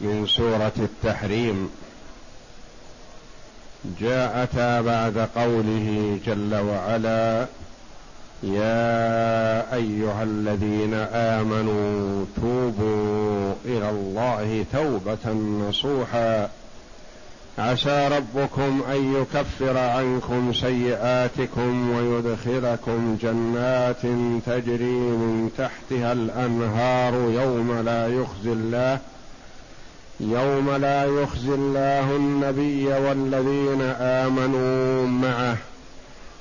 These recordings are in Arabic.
من سورة التحريم. جاءتا بعد قوله جل وعلا يا أيها الذين آمنوا توبوا إلى الله توبة نصوحا. عسى ربكم أن يكفر عنكم سيئاتكم ويدخلكم جنات تجري من تحتها الأنهار يوم لا يخزي الله يوم لا يخزي الله النبي والذين آمنوا معه.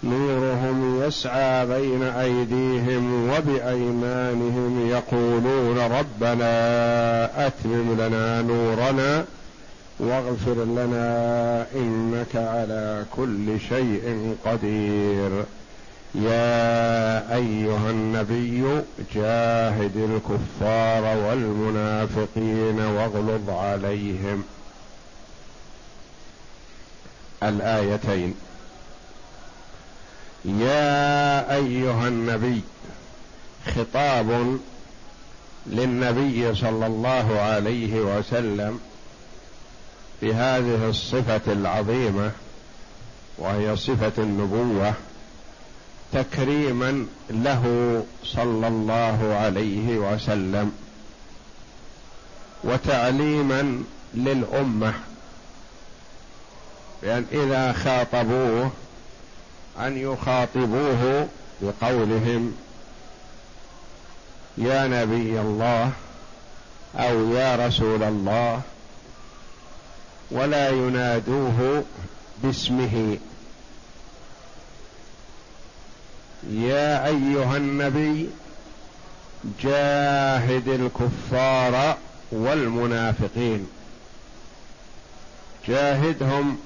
نورهم يسعى بين أيديهم وبأيمانهم يقولون ربنا أتمم لنا نورنا واغفر لنا إنك على كل شيء قدير. يا أيها النبي جاهد الكفار والمنافقين واغلظ عليهم. الآيتين. يا أيها النبي خطاب للنبي صلى الله عليه وسلم بهذه الصفة العظيمة وهي صفة النبوة. تكريما له صلى الله عليه وسلم وتعليما للأمة. بان إذا خاطبوه أن يخاطبوه بقولهم يا نبي الله أو يا رسول الله ولا ينادوه باسمه. يا أيها النبي جاهد الكفار والمنافقين. جاهدهم.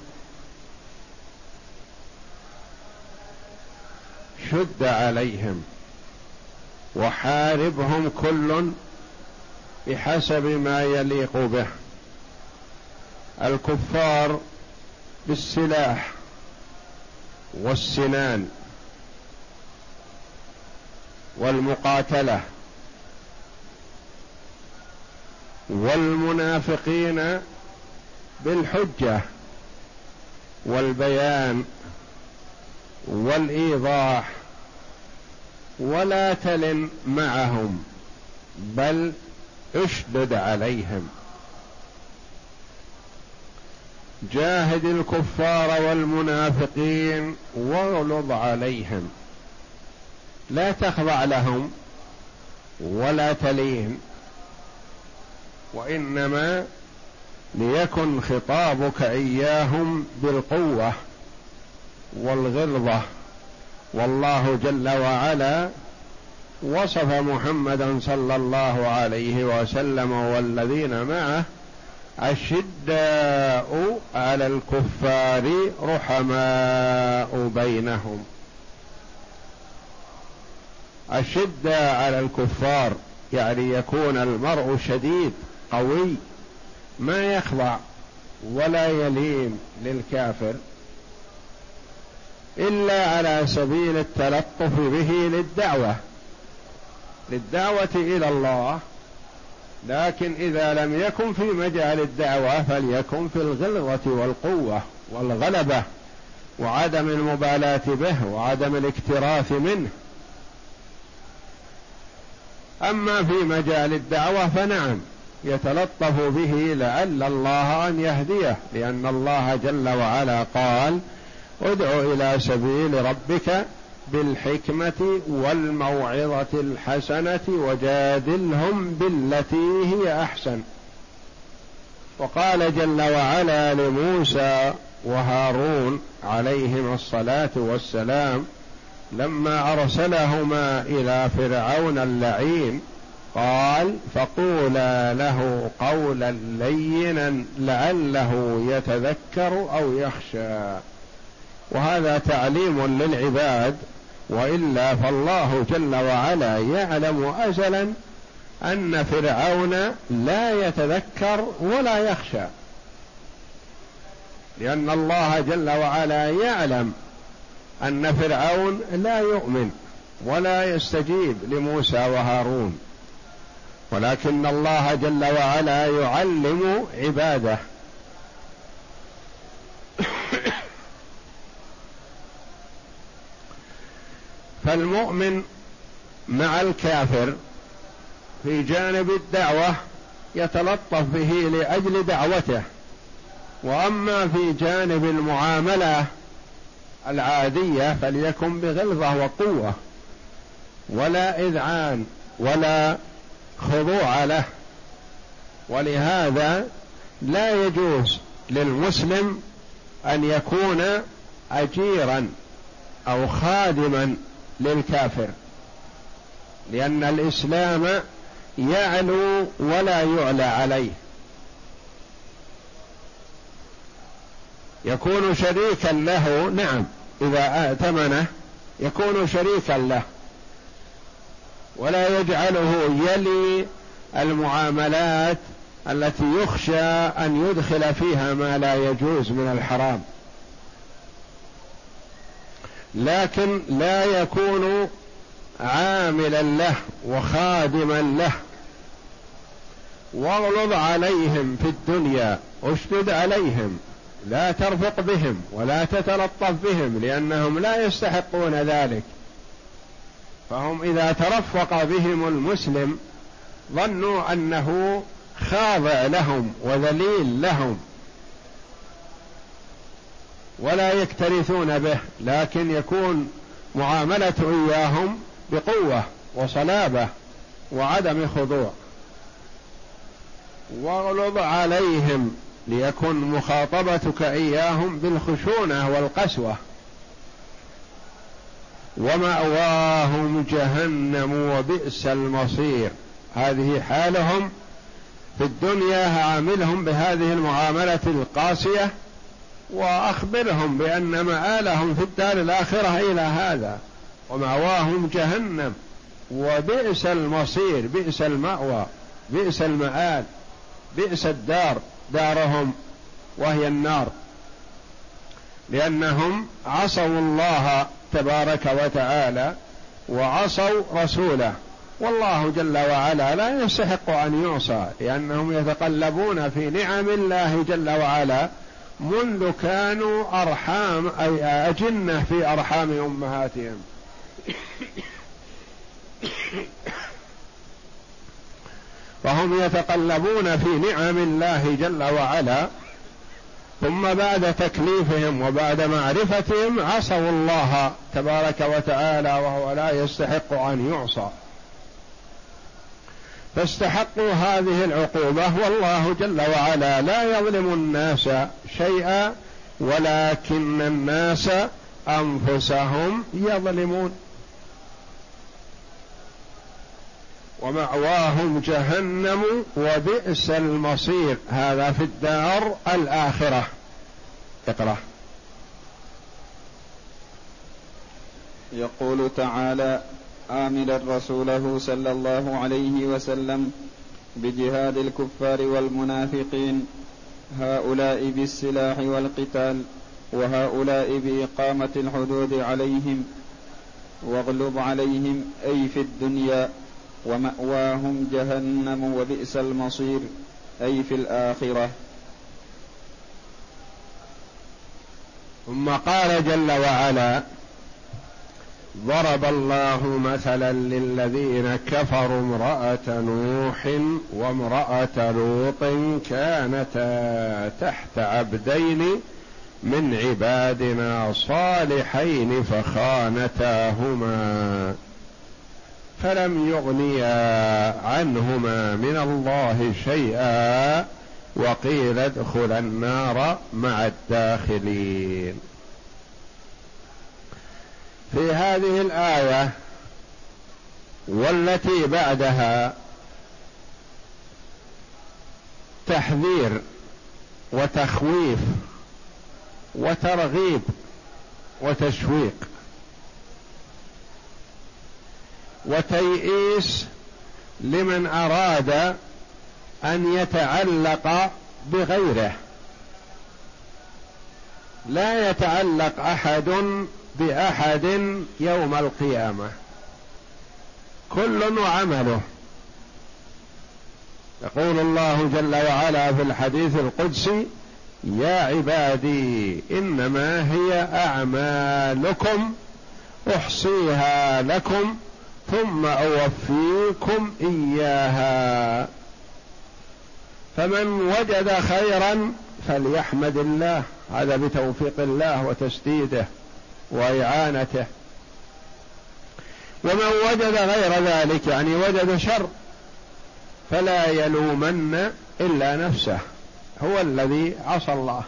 شد عليهم. وحاربهم كل بحسب ما يليق به. الكفار بالسلاح والسنان. والمقاتلة والمنافقين بالحجة والبيان والإيضاح ولا تلن معهم بل اشدد عليهم. جاهد الكفار والمنافقين واغلظ عليهم. لا تخضع لهم ولا تلين وإنما ليكن خطابك إياهم بالقوة والغلظه والله جل وعلا وصف محمدا صلى الله عليه وسلم والذين معه أشداء على الكفار رحماء بينهم. أشداء على الكفار يعني يكون المرء شديد قوي ما يخضع ولا يلين للكافر إلا على سبيل التلطف به للدعوة. للدعوة إلى الله لكن إذا لم يكن في مجال الدعوة فليكن في الغلظة والقوة والغلبة وعدم المبالاة به وعدم الاكتراث منه. أما في مجال الدعوة فنعم يتلطف به لعل الله أن يهديه لأن الله جل وعلا قال ادع إلى سبيل ربك بالحكمة والموعظة الحسنة وجادلهم بالتي هي أحسن. وقال جل وعلا لموسى وهارون عليهما الصلاة والسلام لما أرسلهما إلى فرعون اللعين قال فقولا له قولا لينا لعله يتذكر أو يخشى. وهذا تعليم للعباد وإلا فالله جل وعلا يعلم ازلا أن فرعون لا يتذكر ولا يخشى. لأن الله جل وعلا يعلم أن فرعون لا يؤمن ولا يستجيب لموسى وهارون. ولكن الله جل وعلا يعلم عباده. فالمؤمن مع الكافر في جانب الدعوة يتلطف به لأجل دعوته. وأما في جانب المعاملة العادية فليكن بغلظة وقوة ولا إذعان ولا خضوع له. ولهذا لا يجوز للمسلم أن يكون اجيرا أو خادما للكافر لأن الإسلام يعلو ولا يعلى عليه. يكون شريكا له نعم. إذا ائتمنه يكون شريكا له ولا يجعله يلي المعاملات التي يخشى أن يدخل فيها ما لا يجوز من الحرام. لكن لا يكون عاملا له وخادما له. واغلظ عليهم في الدنيا اشدد عليهم. لا ترفق بهم ولا تتلطف بهم لأنهم لا يستحقون ذلك. فهم إذا ترفق بهم المسلم ظنوا أنه خاضع لهم وذليل لهم ولا يكترثون به لكن يكون معاملة إياهم بقوة وصلابة وعدم خضوع. واغلظ عليهم ليكن مخاطبتك إياهم بالخشونة والقسوة. ومأواهم جهنم وبئس المصير. هذه حالهم في الدنيا عاملهم بهذه المعاملة القاسية وأخبرهم بأن مآلهم في الدار الآخرة إلى هذا. ومأواهم جهنم وبئس المصير بئس المأوى بئس المآل بئس الدار. دارهم وهي النار. لأنهم عصوا الله تبارك وتعالى وعصوا رسوله. والله جل وعلا لا يستحق أن يعصى لأنهم يتقلبون في نعم الله جل وعلا منذ كانوا أرحام أي أجنة في أرحام أمهاتهم. فهم يتقلبون في نعم الله جل وعلا ثم بعد تكليفهم وبعد معرفتهم عصوا الله تبارك وتعالى وهو لا يستحق أن يعصى. فاستحقوا هذه العقوبة والله جل وعلا لا يظلم الناس شيئا ولكن الناس أنفسهم يظلمون. ومأواهم جهنم وبئس المصير. هذا في الدار الآخرة. اقرأ. يقول تعالى آملا رسوله صلى الله عليه وسلم بجهاد الكفار والمنافقين هؤلاء بالسلاح والقتال وهؤلاء بإقامة الحدود عليهم واغلظ عليهم أي في الدنيا. ومأواهم جهنم وبئس المصير أي في الآخرة. ثم قال جل وعلا ضرب الله مثلا للذين كفروا امرأة نوح وامرأة لوط كانتا تحت عبدين من عبادنا صالحين فخانتاهما. فلم يغنيا عنهما من الله شيئا وقيل ادخل النار مع الداخلين. في هذه الآية والتي بعدها تحذير وتخويف وترغيب وتشويق. وتيئيس لمن أراد أن يتعلق بغيره. لا يتعلق أحد بأحد يوم القيامة. كل وعمله. يقول الله جل وعلا في الحديث القدسي يا عبادي إنما هي أعمالكم أحصيها لكم ثم أوفيكم إياها. فمن وجد خيرا فليحمد الله. هذا بتوفيق الله وتسديده وإعانته. ومن وجد غير ذلك يعني وجد شر فلا يلومن إلا نفسه. هو الذي عصى الله.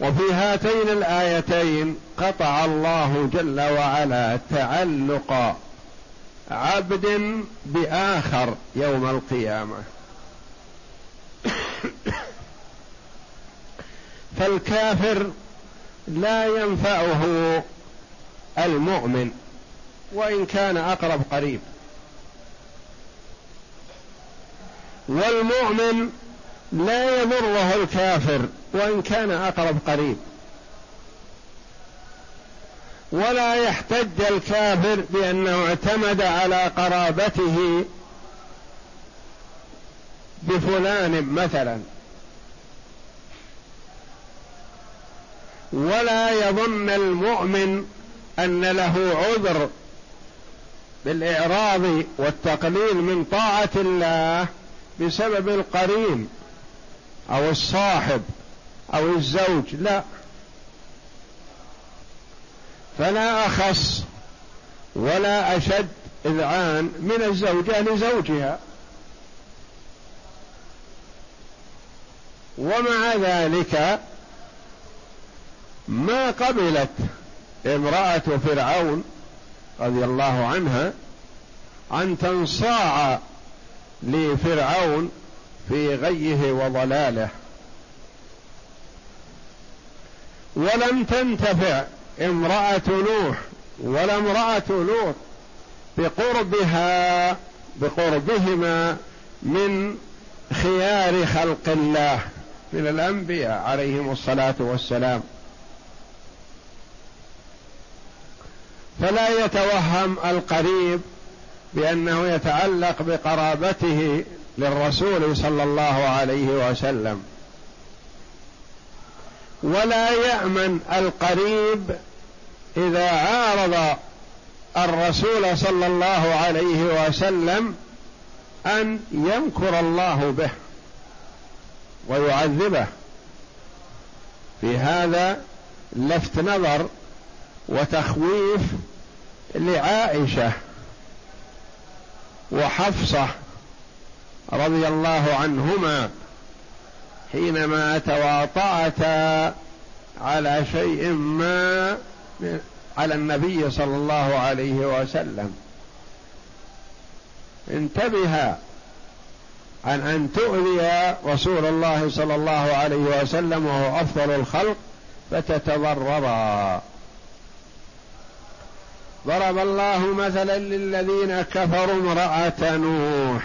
وفي هاتين الآيتين قطع الله جل وعلا تعلق عبد بآخر يوم القيامة. فالكافر لا ينفعه المؤمن وإن كان أقرب قريب. والمؤمن لا يضره الكافر وإن كان اقرب قريب ولا يحتج الكافر بأنه اعتمد على قرابته بفلان مثلا. ولا يظن المؤمن أن له عذر بالإعراض والتقليل من طاعة الله بسبب القرين أو الصاحب. أو الزوج لا. فلا أخص ولا أشد إذعان من الزوجه لزوجها ومع ذلك ما قبلت امرأة فرعون رضي الله عنها أن تنصاع لفرعون في غيه وضلاله. ولم تنتفع امرأة نوح ولا امرأة لوط بقربها بقربهما من خيار خلق الله من الأنبياء عليهم الصلاة والسلام. فلا يتوهم القريب بأنه يتعلق بقرابته للرسول صلى الله عليه وسلم. ولا يأمن القريب إذا عارض الرسول صلى الله عليه وسلم أن يمكر الله به ويعذبه. في هذا لفت نظر وتخويف لعائشة وحفصة رضي الله عنهما حينما تواطاتا على شيء ما على النبي صلى الله عليه وسلم. انتبها عن أن تؤذي رسول الله صلى الله عليه وسلم وهو أفضل الخلق فتتضررا. ضرب الله مثلا للذين كفروا امرأة نوح.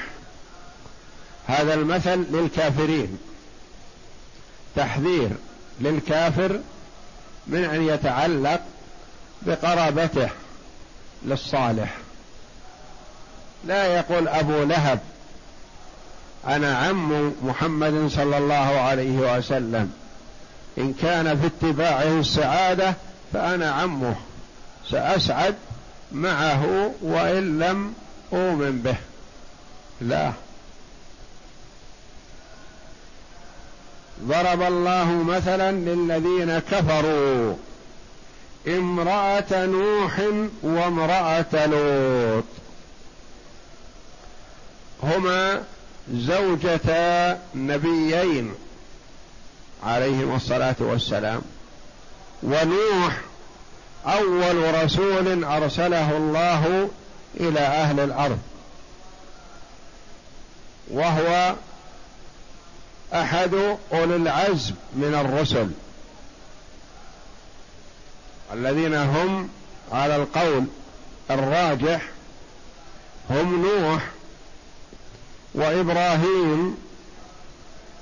هذا المثل للكافرين. تحذير للكافر من أن يتعلق بقرابته للصالح. لا يقول أبو لهب أنا عم محمد صلى الله عليه وسلم إن كان في اتباعه السعادة فأنا عمه سأسعد معه وإن لم أؤمن به. لا. ضرب الله مثلا للذين كفروا. امرأة نوح وامرأة لوط. هما زوجتا نبيين عليهم الصلاة والسلام. ونوح أول رسول أرسله الله إلى أهل الأرض. وهو أحد أولي العزم من الرسل. الذين هم على القول الراجح هم نوح وإبراهيم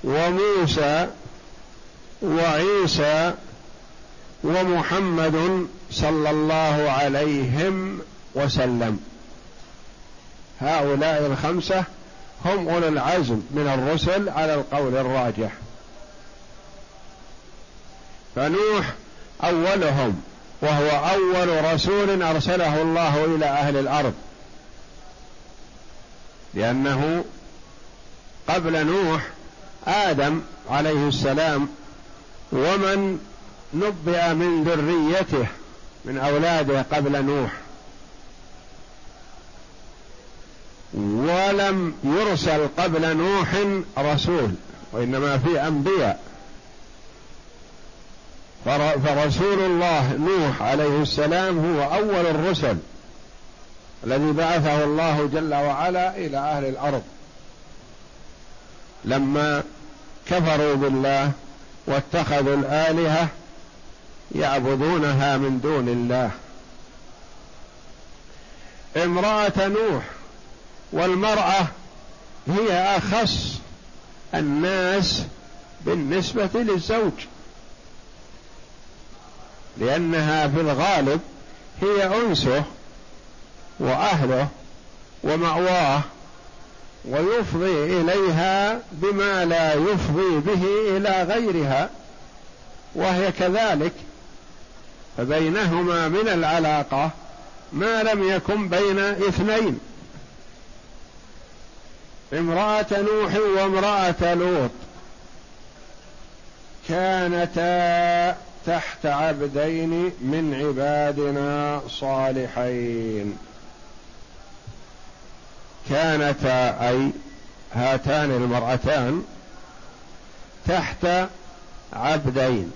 وموسى وعيسى ومحمد صلى الله عليهم وسلم. هؤلاء الخمسة هم أولو العزم من الرسل على القول الراجح. فنوح أولهم وهو أول رسول أرسله الله إلى أهل الأرض. لأنه قبل نوح آدم عليه السلام ومن نبئ من ذريته من أولاده قبل نوح. ولم يرسل قبل نوح رسول وإنما في أنبياء. فرسول الله نوح عليه السلام هو أول الرسل الذي بعثه الله جل وعلا إلى أهل الأرض. لما كفروا بالله واتخذوا الآلهة يعبدونها من دون الله. امرأة نوح والمرأة هي أخص الناس بالنسبة للزوج. لأنها في الغالب هي أنسه وأهله ومأواه ويفضي إليها بما لا يفضي به إلى غيرها وهي كذلك. فبينهما من العلاقة ما لم يكن بين اثنين. امرأة نوح وامرأة لوط كانتا تحت عبدين من عبادنا صالحين. كانتا أي هاتان المرأتان تحت عبدين.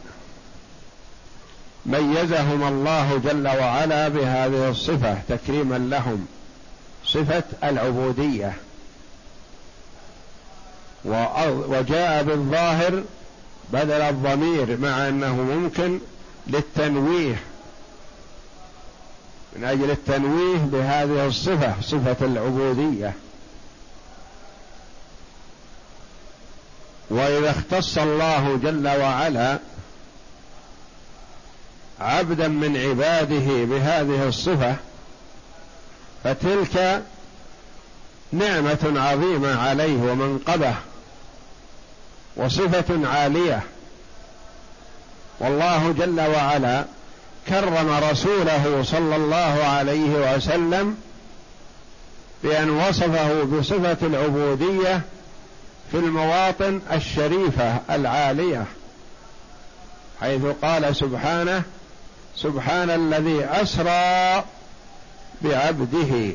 ميزهما الله جل وعلا بهذه الصفة تكريما لهم صفة العبودية. وجاء بالظاهر بدل الضمير مع أنه ممكن للتنويه. من أجل التنويه بهذه الصفة صفة العبودية. وإذا اختص الله جل وعلا عبدا من عباده بهذه الصفة فتلك نعمة عظيمة عليه ومنقبه. وصفة عالية. والله جل وعلا كرم رسوله صلى الله عليه وسلم بأن وصفه بصفة العبودية في المواطن الشريفة العالية حيث قال سبحانه سبحان الذي أسرى بعبده.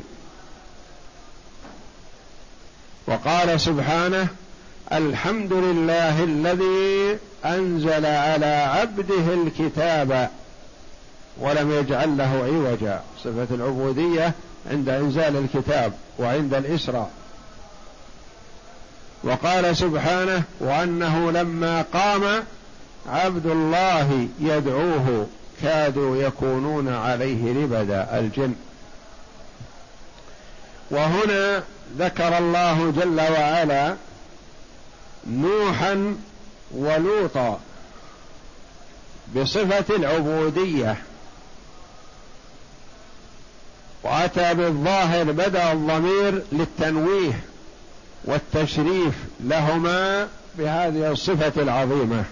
وقال سبحانه الحمد لله الذي أنزل على عبده الكتاب ولم يجعل له عوجا. صفة العبودية عند إنزال الكتاب وعند الإسراء. وقال سبحانه وأنه لما قام عبد الله يدعوه كادوا يكونون عليه لبدا الجن. وهنا ذكر الله جل وعلا نوحا ولوطا بصفة العبوديه وأتى بالظاهر بدأ الضمير للتنويه والتشريف لهما بهذه الصفة العظيمة.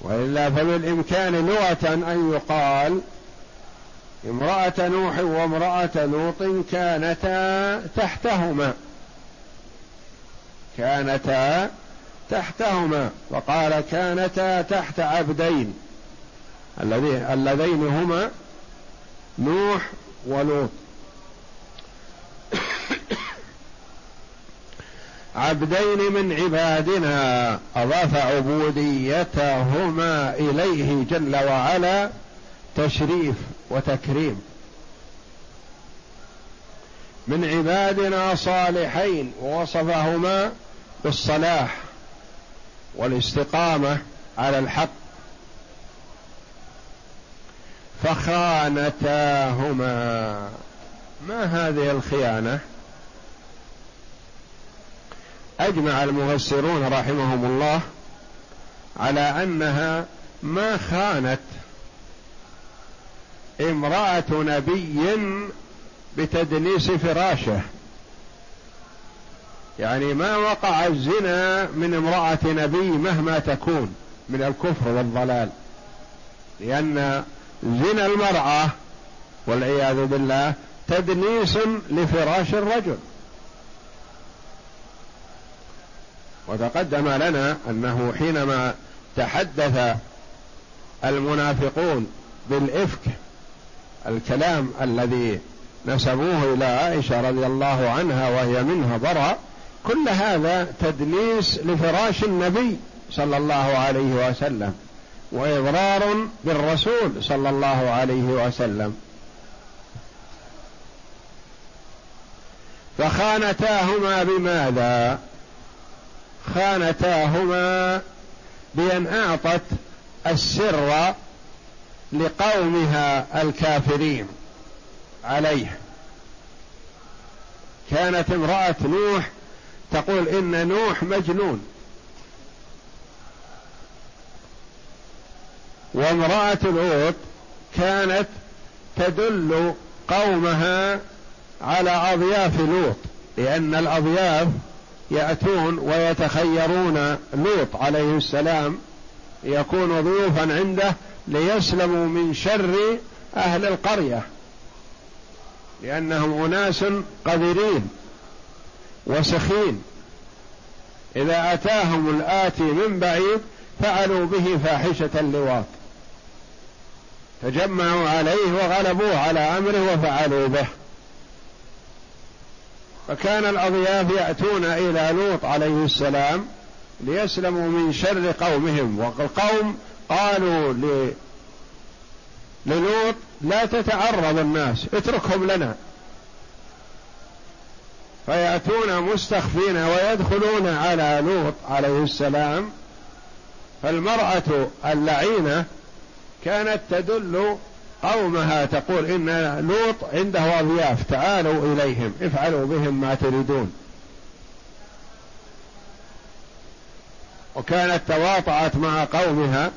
وإلا فبالإمكان لغه أن يقال امرأة نوح وامرأة لوط كانتا تحتهما. كانتا تحتهما وقال كانتا تحت عبدين. اللذين هما نوح ولوط. عبدين من عبادنا أضاف عبوديتهما إليه جل وعلا تشريف وتكريم. من عبادنا صالحين ووصفهما بالصلاح والاستقامة على الحق. فخانتاهما. ما هذه الخيانة؟ أجمع المفسرون رحمهم الله على أنها ما خانت امرأة نبي بتدنيس فراشه. يعني ما وقع الزنا من امرأة نبي مهما تكون من الكفر والضلال. لأن زنا المرأة والعياذ بالله تدنيس لفراش الرجل. وتقدم لنا أنه حينما تحدث المنافقون بالإفك الكلام الذي نسبوه إلى عائشة رضي الله عنها وهي منها برأ كل هذا تدنيس لفراش النبي صلى الله عليه وسلم وإضرار بالرسول صلى الله عليه وسلم. فخانتاهما بماذا؟ خانتاهما بأن أعطت السر لقومها الكافرين عليه. كانت امرأة نوح تقول إن نوح مجنون. وامرأة لوط كانت تدل قومها على أضياف لوط لأن الأضياف يأتون ويتخيرون لوط عليه السلام يكون ضيوفا عنده ليسلموا من شر أهل القرية لأنهم أناس قذرين. وسخين. إذا أتاهم الآتي من بعيد فعلوا به فاحشة اللواط تجمعوا عليه وغلبوه على أمره وفعلوا به. فكان الأضياف يأتون إلى لوط عليه السلام ليسلموا من شر قومهم. والقوم قالوا للوط لا تتعرض الناس اتركهم لنا. فيأتون مستخفين ويدخلون على لوط عليه السلام فالمرأة اللعينة كانت تدل قومها تقول إن لوط عنده أضياف تعالوا إليهم افعلوا بهم ما تريدون. وكانت تواطأت مع قومها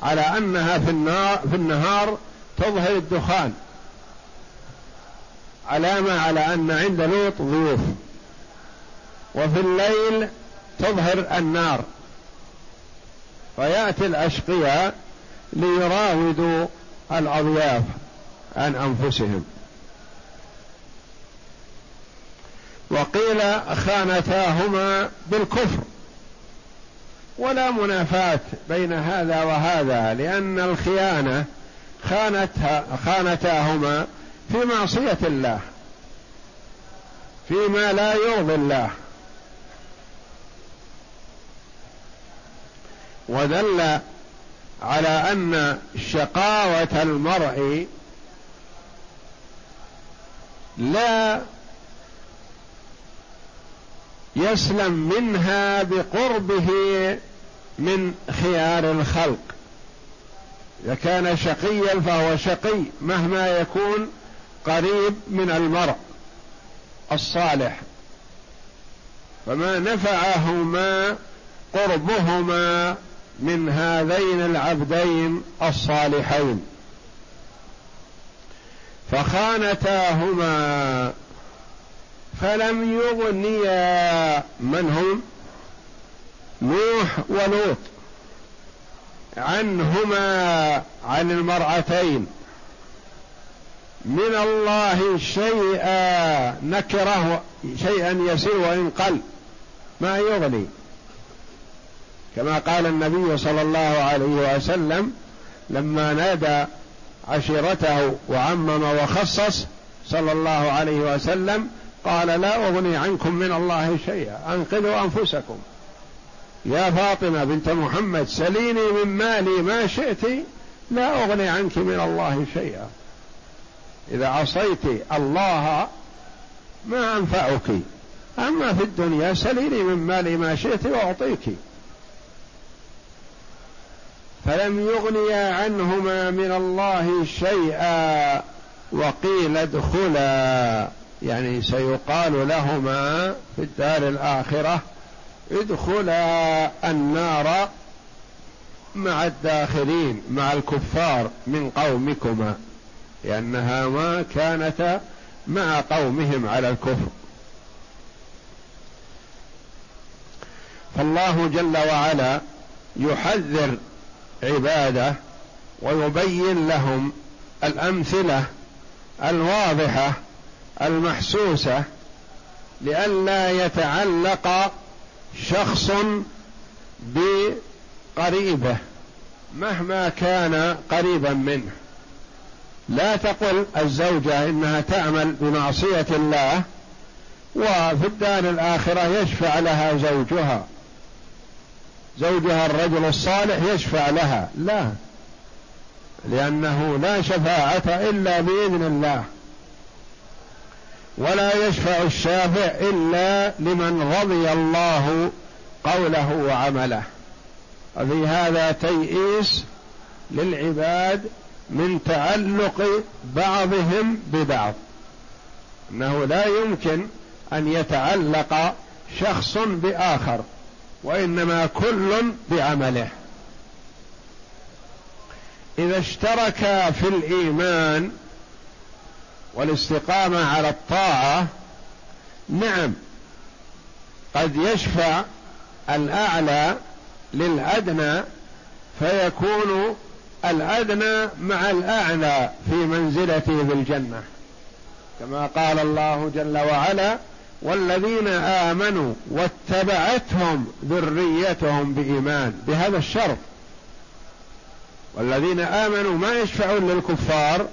على أنها في النار في النهار تظهر الدخان. علامة على أن عند لوط ضيوف. وفي الليل تظهر النار. فيأتي الأشقياء ليراودوا الأضياف عن أنفسهم. وقيل خانتاهما بالكفر. ولا منافاة بين هذا وهذا لأن الخيانة خانتها خانتاهما في معصية الله فيما لا يرضي الله. ودل على أن شقاوة المرء لا يسلم منها بقربه من خيار الخلق. إذا كان شقيا فهو شقي مهما يكون قريب من المرء الصالح. فما نفعهما قربهما من هذين العبدين الصالحين. فخانتاهما فلم يغنيا من هم نوح ولوط عنهما عن المرأتين. من الله شيئا نكره شيئا يسير وإن قل. ما يغني. كما قال النبي صلى الله عليه وسلم لما نادى عشيرته وعمم وخصص صلى الله عليه وسلم قال لا أغني عنكم من الله شيئا أنقذوا أنفسكم. يا فاطمة بنت محمد سليني من مالي ما شئت لا أغني عنك من الله شيئا. إذا عصيت الله ما أنفعك أما في الدنيا سليني من مالي ما شئت وأعطيك. فلم يغنيا عنهما من الله شيئا وقيل ادخلا. يعني سيقال لهما في الدار الآخرة ادخلا النار مع الداخلين مع الكفار من قومكما. لأنها ما كانتا مع قومهم على الكفر. فالله جل وعلا يحذر عباده ويبين لهم الأمثلة الواضحة المحسوسة لئلا يتعلق شخص بقريبه مهما كان قريبا منه. لا تقل الزوجة إنها تعمل بمعصية الله وفي الدار الآخرة يشفع لها زوجها. زوجها الرجل الصالح يشفع لها. لا. لأنه لا شفاعة إلا بإذن الله. ولا يشفع الشافع إلا لمن رضي الله قوله وعمله. وفي هذا تيئيس للعباد من تعلق بعضهم ببعض. إنه لا يمكن أن يتعلق شخص بآخر وإنما كل بعمله. إذا اشتركا في الإيمان والاستقامة على الطاعة نعم قد يشفع الأعلى للأدنى فيكون الأدنى مع الأعلى في منزلته في الجنة. كما قال الله جل وعلا والذين آمنوا واتبعتهم ذريتهم بإيمان. بهذا الشرط. والذين آمنوا ما يشفعون للكفار.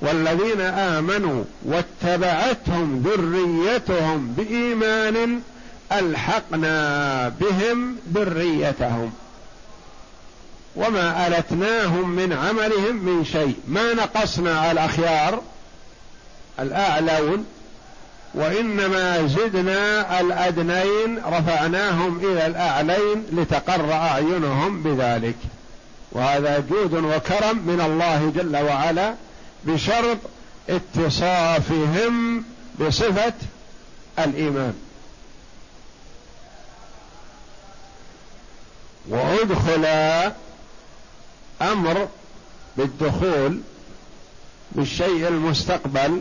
والذين آمنوا واتبعتهم ذريتهم بإيمان ألحقنا بهم ذريتهم. وما ألتناهم من عملهم من شيء. ما نقصنا على الأخيار الأعلون وإنما زدنا الأدنين رفعناهم إلى الأعلين لتقر أعينهم بذلك. وهذا جود وكرم من الله جل وعلا بشرط اتصافهم بصفة الإيمان. وادخل أمر بالدخول بالشيء المستقبل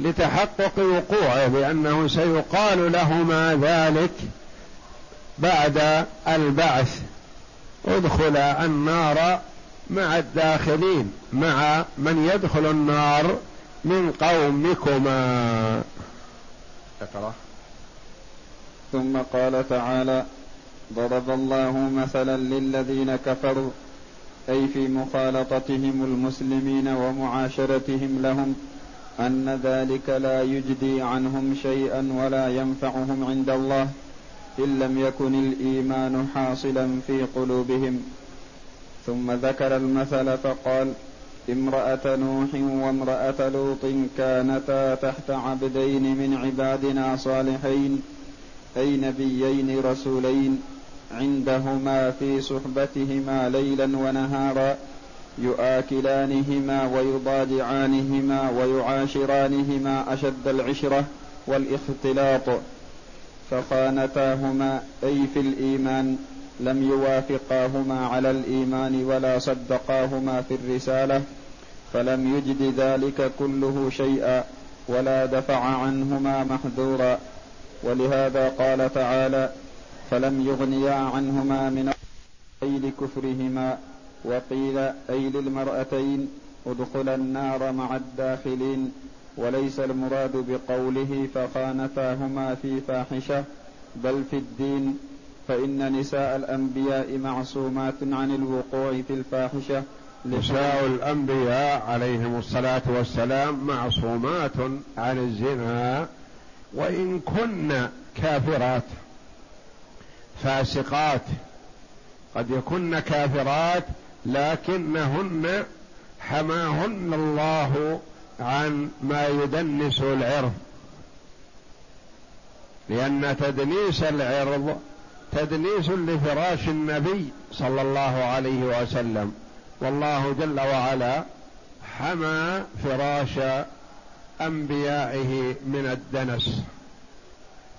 لتحقق وقوعه لأنه سيقال لهما ذلك بعد البعث. ادخل النار مع الداخلين مع من يدخل النار من قومكما. اقرأ. ثم قال تعالى ضرب الله مثلا للذين كفروا أي في مخالطتهم المسلمين ومعاشرتهم لهم أن ذلك لا يجدي عنهم شيئا ولا ينفعهم عند الله إن لم يكن الإيمان حاصلا في قلوبهم. ثم ذكر المثل فقال امرأة نوح وامرأة لوط كانتا تحت عبدين من عبادنا صالحين أي نبيين رسولين. عندهما في صحبتهما ليلا ونهارا يؤاكلانهما ويضاجعانهما ويعاشرانهما أشد العشرة والإختلاط. فخانتاهما أي في الإيمان لم يوافقاهما على الإيمان ولا صدقاهما في الرسالة فلم يجد ذلك كله شيئا ولا دفع عنهما محذورا. ولهذا قال تعالى فلم يغنيا عنهما من أي لكفرهما وقيل أي للمرأتين ادخلا النار مع الداخلين وليس المراد بقوله فخانتاهما في فاحشة بل في الدين فإن نساء الأنبياء معصومات عن الوقوع في الفاحشة نساء الأنبياء عليهم الصلاة والسلام معصومات عن الزنا وإن كن كافرات فاسقات. قد يكن كافرات لكنهن حماهن الله عن ما يدنس العرض. لأن تدنيس العرض تدنيس لفراش النبي صلى الله عليه وسلم. والله جل وعلا حمى فراش أنبيائه من الدنس.